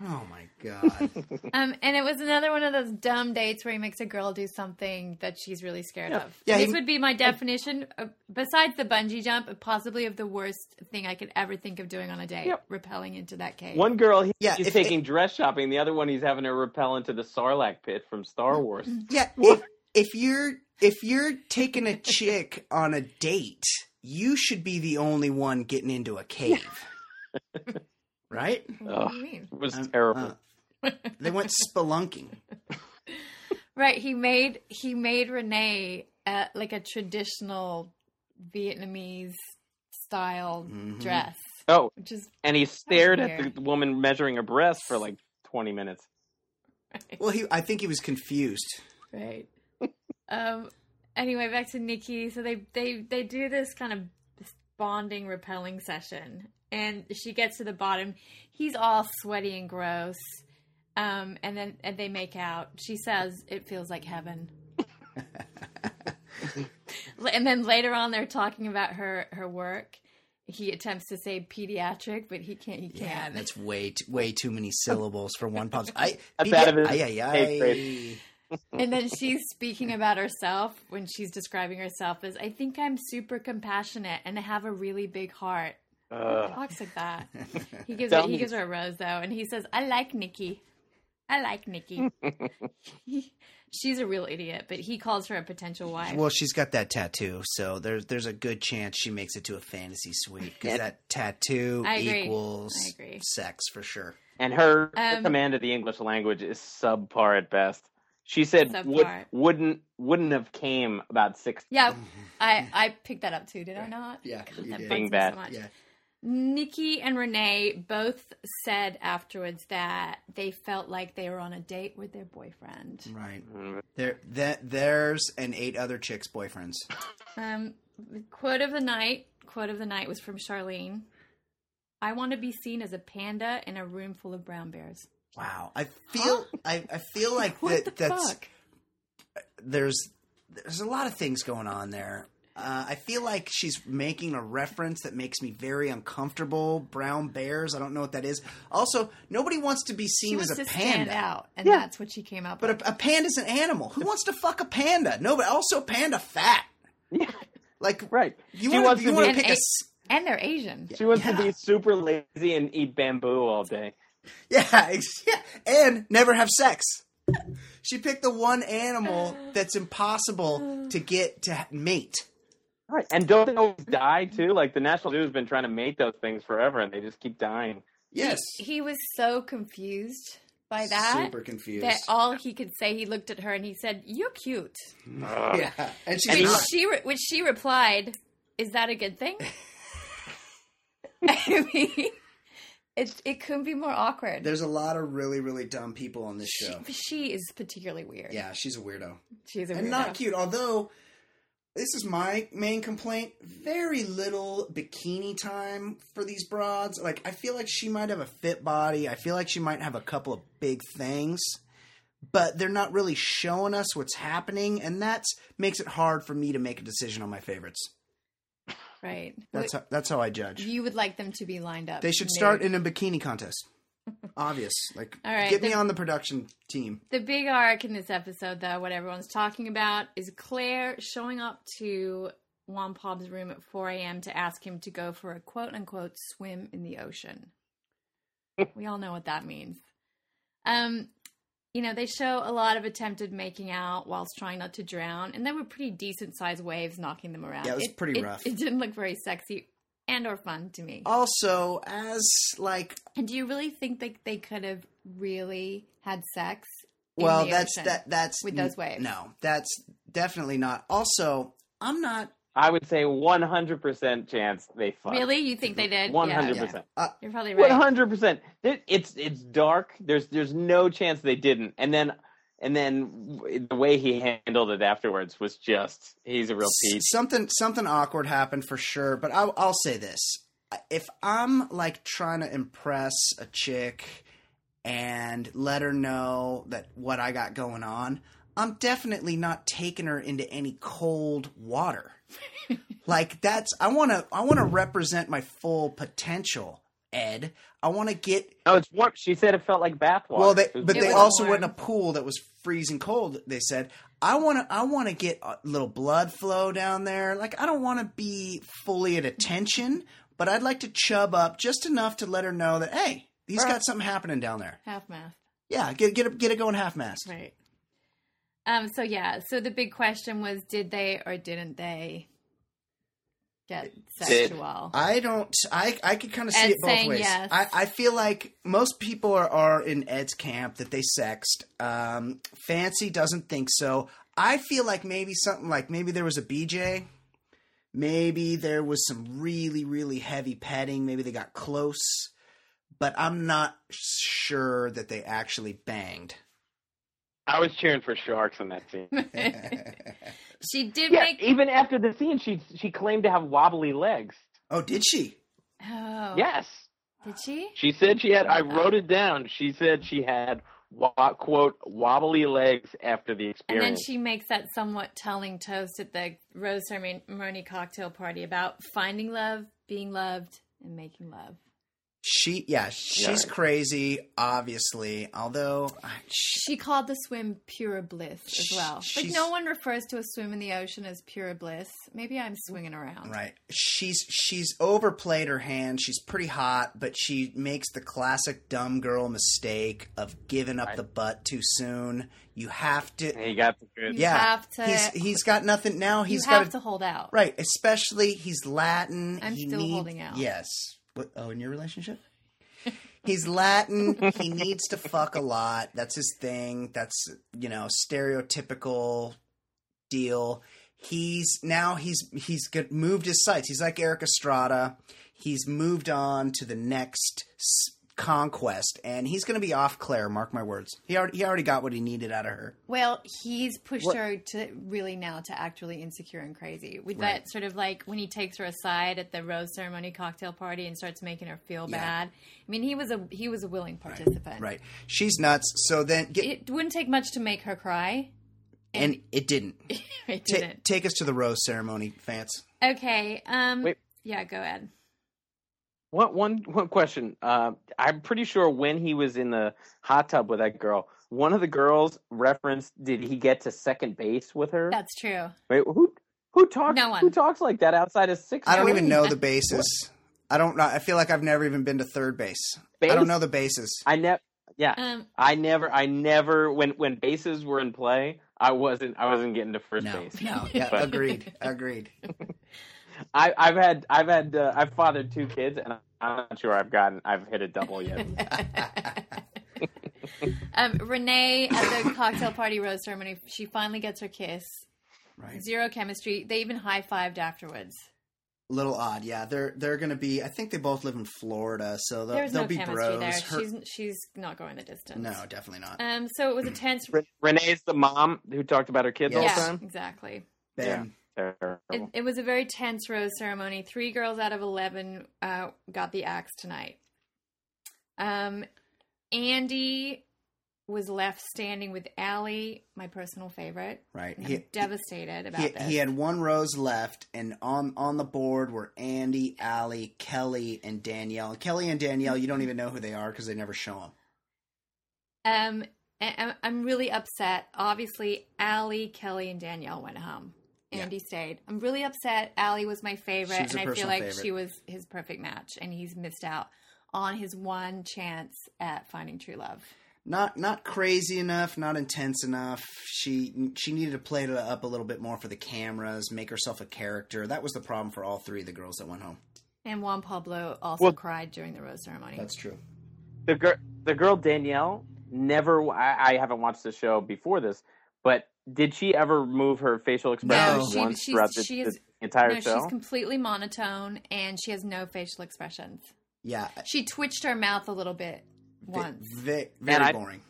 Oh my god! Um, and it was another one of those dumb dates where he makes a girl do something that she's really scared Yeah. of. Yeah, this he- would be my definition, uh, besides the bungee jump, possibly of the worst thing I could ever think of doing on a date, Yep. rappelling into that cave. One girl, he, Yeah, he's if- taking dress shopping. The other one, he's having her repel into the Sarlacc pit from Star Wars. yeah, if, if you're if you're taking a chick on a date, you should be the only one getting into a cave, right? What do you mean? It was Um, terrible. uh, they went spelunking. Right. He made he made Renee uh, like a traditional Vietnamese style Mhm. dress, oh, which is and he stared at weird. the woman measuring her breast for like 20 minutes. Well, he I think he was confused. right. um. Anyway, back to Nikki. So they they they do this kind of bonding repelling session, and she gets to the bottom. He's all sweaty and gross. Um, and then and they make out. She says it feels like heaven. and then later on, they're talking about her her work. He attempts to say pediatric, but he can't. He can't. that's way t- way too many syllables for one pause. I That's pedia- out of his ay, ay, ay. And then she's speaking about herself when she's describing herself as, I think I'm super compassionate and I have a really big heart. Ugh. Talks like that. He gives her, he me. gives her a rose though, and he says, I like Nikki. I like Nikki. she's a real idiot, but he calls her a potential wife. Well, she's got that tattoo, so there's there's a good chance she makes it to a fantasy suite because that tattoo I agree. equals I agree. sex for sure. And her, her Um, command of the English language is subpar at best. She said would, Subpar. wouldn't wouldn't have came about six. yeah, I, I picked that up too, did I not? Yeah, God, you that did. bugs me Bad. so much. Yeah, Nikki and Renee both said afterwards that they felt like they were on a date with their boyfriend. right. There, there's and eight other chicks' boyfriends. Um, quote of the night. Quote of the night was from Charlene. I want to be seen as a panda in a room full of brown bears. Wow, I feel I, I feel like What that the that's fuck? there's there's a lot of things going on there. Uh, I feel like she's making a reference that makes me very uncomfortable. Brown bears. I don't know what that is. Also, nobody wants to be seen wants as a to stand panda. out, and Yeah. that's what she came up But with. a, a panda's an animal. Who wants to fuck a panda? Nobody. Also, panda fat. Yeah, Like right. you she want wants to you to want be pick a And and they're Asian. she wants Yeah. to be super lazy and eat bamboo all day. yeah yeah and never have sex. She picked the one animal that's impossible to get to mate. Right, and don't they always die too? Like the National Zoo has been trying to mate those things forever, and they just keep dying. Yes. He was so confused by that Super confused. that all he could say, he looked at her and he said, "You're cute." yeah, and she's And Which not. she re- which she replied, "Is that a good thing?" I mean, it it couldn't be more awkward. There's a lot of really, really dumb people on this she, show. she is particularly weird. Yeah, she's a weirdo. she's a weirdo. and weirdo. not cute. Although this is my main complaint: very little bikini time for these broads. Like, I feel like she might have a fit body. I feel like she might have a couple of big things, but they're not really showing us what's happening, and that makes it hard for me to make a decision on my favorites. Right. That's how, that's how I judge. you would like them to be lined up. They should start in a bikini contest. Obvious. Like, All right, get me on the production team. The big arc in this episode, though, what everyone's talking about, is Claire showing up to Juan Pablo's room at 4 a.m. to ask him to go for a quote unquote swim in the ocean. we all know what that means. Um, you know, they show a lot of attempted making out whilst trying not to drown, and there were pretty decent sized waves knocking them around. Yeah, it was pretty it- rough. It didn't look very sexy and or fun to me. Also, as like And do you really think that they could have really had sex? in well the that's ocean? that that's with those waves. no that's definitely not also i'm not I would say 100% chance they fucked. Really? You think they did? 100%. Yeah, uh, you're probably right. hundred percent. It's it's dark. There's there's no chance they didn't. And then and then the way he handled it afterwards was just he's a real peach. something something awkward happened for sure but I'll, I'll say this. If i'm like trying to impress a chick and let her know that what i got going on i'm definitely not taking her into any cold water. Like that's i want to i want to represent my full potential ed i want to get Oh, it's warm. She said it felt like bathwater. Well, they, but It they also warm. went in a pool that was freezing cold. They said, "I want to, I want to get a little blood flow down there. Like, I don't want to be fully at attention, but I'd like to chub up just enough to let her know that hey, he's got something happening down there. Half math. Yeah, get get it, get it going half mast. Right. Um. So yeah. So the big question was, did they or didn't they get sexual? I don't. I I could kind of see it both ways. yes. I, I feel like most people are, are in Ed's camp that they sexed. Um, Fancy doesn't think so. I feel like maybe something like maybe there was a BJ. Maybe there was some really really heavy petting. Maybe they got close, but I'm not sure that they actually banged. I was cheering for sharks in that scene. she did yeah, make. even after the scene, she she claimed to have wobbly legs. oh, did she? Oh. Yes, Did she? she said she had. I oh, wrote it down. She said she had wa- quote wobbly legs after the experience. And then she makes that somewhat telling toast at the rose ceremony cocktail party about finding love, being loved, and making love. She yeah, she's Yeah. crazy. Obviously, although she, She called the swim pure bliss as Sh- well. Like no one refers to a swim in the ocean as pure bliss. Maybe I'm swinging around. Right. She's she's overplayed her hand. She's pretty hot, but she makes the classic dumb girl mistake of giving up Right. the butt too soon. You have to he got the good. You Yeah. have to- He's he's got nothing now. You He's have got to hold out. Right, especially he's Latin. I'm he still need- holding out. Yes. What, oh, in your relationship? he's Latin. he needs to fuck a lot. That's his thing. That's you know stereotypical deal. He's now he's he's moved his sights. He's like Erik Estrada. He's moved on to the next conquest, and he's going to be off Claire. Mark my words. He already he already got what he needed out of her. Well, he's pushed What- her to really now to act really insecure and crazy. With Right. that sort of like when he takes her aside at the rose ceremony cocktail party and starts making her feel Yeah. bad. I mean, he was a he was a willing participant. Right. She's nuts. So then get It wouldn't take much to make her cry. and it didn't. it didn't. take us to the rose ceremony, Vance. Okay. Um. Wait. Yeah. Go ahead. One one one question. Uh, I'm pretty sure when he was in the hot tub with that girl, one of the girls referenced, "Did he get to second base with her?" That's true. Wait, who who talks? No one. Who talks like that outside of six? I don't even know the bases. I don't know. I feel like I've never even been to third base. I don't know the bases. I never. Yeah, Um. I never. I never. When when bases were in play, I wasn't. I wasn't getting to first No, base. no. Yeah, But- agreed. Agreed. I, I've had. I've had. Uh, I've fathered two kids, and I'm not sure I've gotten. I've hit a double yet. um. Renee at the cocktail party rose ceremony. She finally gets her kiss. Right. Zero chemistry. They even high fived afterwards. A little odd. Yeah, they're they're going to be. I think they both live in Florida, so they'll, There's they'll no be chemistry bros. there. Her- She's she's not going the distance. no, definitely not. Um. So it was a tense. Re- Renee's the mom who talked about her kids all the yeah. time. Exactly. Ben, Terrible. It, it was a very tense rose ceremony. Three girls out of eleven uh, got the axe tonight. Um, Andy was left standing with Allie, my personal favorite. right? He, devastated about he, this. he had one rose left, and on on the board were Andy, Allie, Kelly, and Danielle. Kelly and Danielle, you don't even know who they are because they never show them. Um, I'm- I'm really upset. Obviously, Allie, Kelly, and Danielle went home. Yeah. Andy stayed. I'm really upset. Allie was my favorite, She was and I feel like favorite. she was his perfect match, and he's missed out on his one chance at finding true love. Not not crazy enough, not intense enough. She she needed to play it up a little bit more for the cameras, make herself a character. That was the problem for all three of the girls that went home. And Juan Pablo also Well- cried during the rose ceremony. That's true. the girl, the girl Danielle, never. I, I haven't watched the show before this, but did she ever move her facial expressions she- once she's- throughout the, she is- the entire no, show? she's completely monotone, and she has no facial expressions. Yeah, She twitched her mouth a little bit once. ve- very I- boring.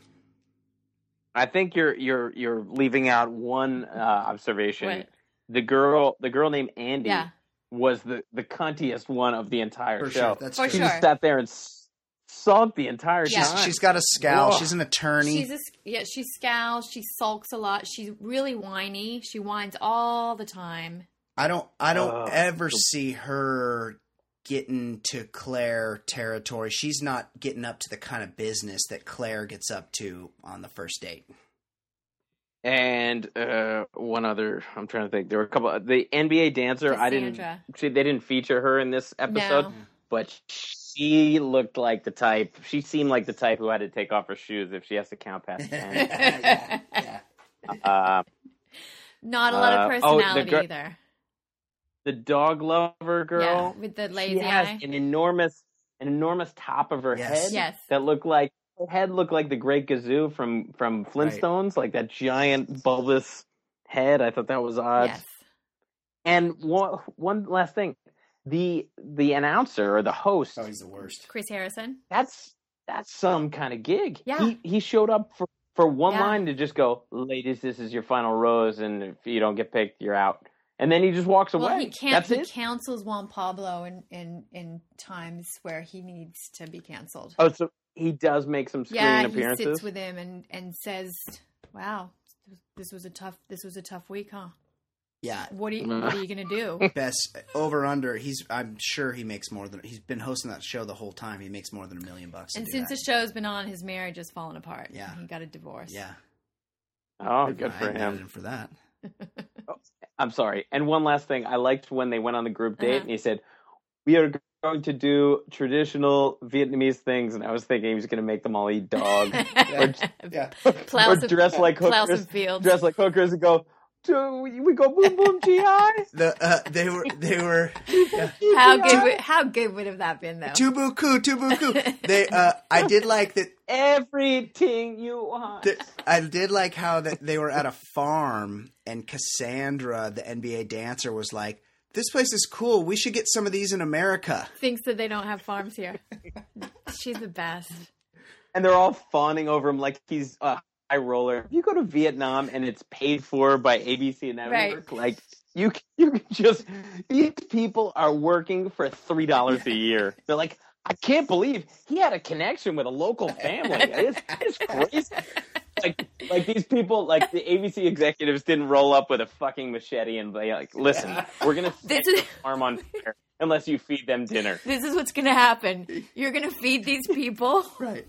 I think you're you're you're leaving out one uh, observation. What? The girl, the girl named Andy, Yeah. was the the cuntiest one of the entire For show. sure, that's For true. she sure. just sat there and s- sulked the entire Yeah. time. She's got a scowl. Whoa. She's an attorney. She's a, yeah, she scowls. She sulks a lot. She's really whiny. She whines all the time. I don't I don't Oh. ever see her getting to Claire territory. She's not getting up to the kind of business that Claire gets up to on the first date. and uh, one other. I'm trying to think. There were a couple. The NBA dancer. I didn't. Cassandra. See, they didn't feature her in this episode, No. but she looked like the type. She seemed like the type who had to take off her shoes if she has to count past ten. yeah, yeah. uh, Not a lot Uh, of oh, the personality either. the dog lover girl. Yeah, with the lazy she has eye. an enormous, an enormous top of her Yes. head Yes. that looked like her head looked like the Great Gazoo from from Flintstones, like that giant bulbous head. I thought that was odd. Yes. And one one last thing, the the announcer or the host, Oh, he's the worst. Chris Harrison. that's that's some kind of gig. Yeah. He he showed up for for one Yeah. line to just go, "Ladies, this is your final rose, and if you don't get picked, you're out." And then he just walks away. He can't. That's He it. counsels Juan Pablo in, in in times where he needs to be canceled. Oh, so he does make some screen yeah, he sits with him and and says, "Wow, this was a tough. This was a tough week, huh? Yeah, What are you What are you gonna do?" best over under. He's I'm sure he makes more than he's been hosting that show the whole time. He makes more than a million bucks. to And do since that. the show's been on, his marriage has fallen apart. Yeah. he got a divorce. yeah, oh, good I for ain't mad at him. him for that. I'm sorry. And one last thing, I liked when they went on the group date Uh-huh. and he said, "We are going to do traditional Vietnamese things," and I was thinking he was going to make them all eat dog Yeah, Plow or some- dress like plow hookers, some fields. dress like hookers, and go. "Do we go boom boom GI? the uh, they were they were yeah. How good? Would, how good would have that been, though? tubuku tubuku. They uh, I did like that. Everything you want." that- I did like how that they were at a farm and Cassandra, the NBA dancer, was like, "This place is cool. We should get some of these in America." Thinks that they don't have farms here. She's the best. and they're all fawning over him like he's a high roller. If you go to Vietnam and it's paid for by ABC and Network, like you, you can just these people are working for three dollars a year. They're like, I can't believe he had a connection with a local family. It's, it's crazy. like like these people, like the ABC executives, didn't roll up with a fucking machete and be like, "Listen, we're gonna This is- your farm on fire unless you feed them dinner." This is what's gonna happen. You're gonna feed these people. Right.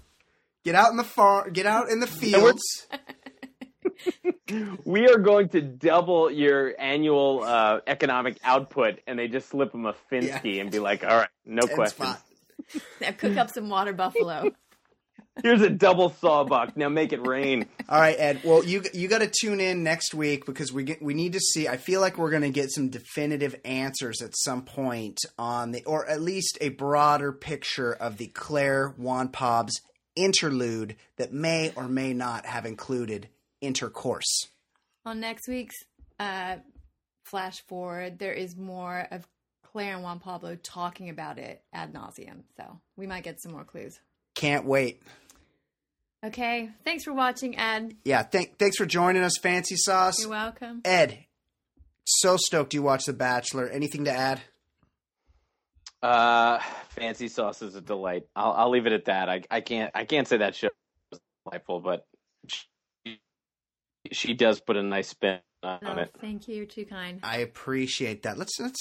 Get out in the far. Get out in the fields. We are going to double your annual uh, economic output, and they just slip them a Finsky and be like, "All right, no Ten question. spot. Now cook up some water buffalo. Here's a double sawbuck. Now make it rain." All right, Ed. Well, you you got to tune in next week because we get we need to see. I feel like we're going to get some definitive answers at some point on the, or at least a broader picture of the Claire Juan Pablo's interlude that may or may not have included intercourse. On next week's uh, flash forward, there is more of Claire and Juan Pablo talking about it ad nauseum. So we might get some more clues. Can't wait. Okay. Thanks for watching, Ed. Yeah. Thank, thanks for joining us, FanceeSauce. You're welcome. Ed, so stoked you watched The Bachelor. Anything to add? Uh, FanceeSauce is a delight. I'll, I'll leave it at that. I, I can't I can't say that show is delightful, but she, she does put a nice spin on No, it. thank you. You're too kind. I appreciate that. Let's let's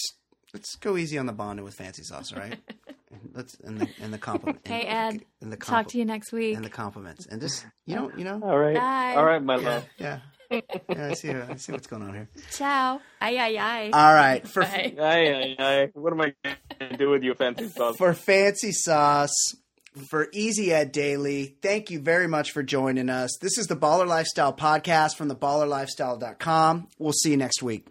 let's go easy on the bonding with FanceeSauce, all right? let's and the and the compliment. Hey, Ed. And the Talk to you next week. and the compliments and just you know you know All right, Bye. all right, my love. yeah yeah. I see I see what's going on here. Ciao. Ay, ay, ay. All right for Bye. Aye, aye, aye. What am I going to do with you, FanceeSauce? for FanceeSauce. For Easy Ed Daily, thank you very much for joining us. This is the Baller Lifestyle podcast from theballerlifestyle.com. We'll see you next week.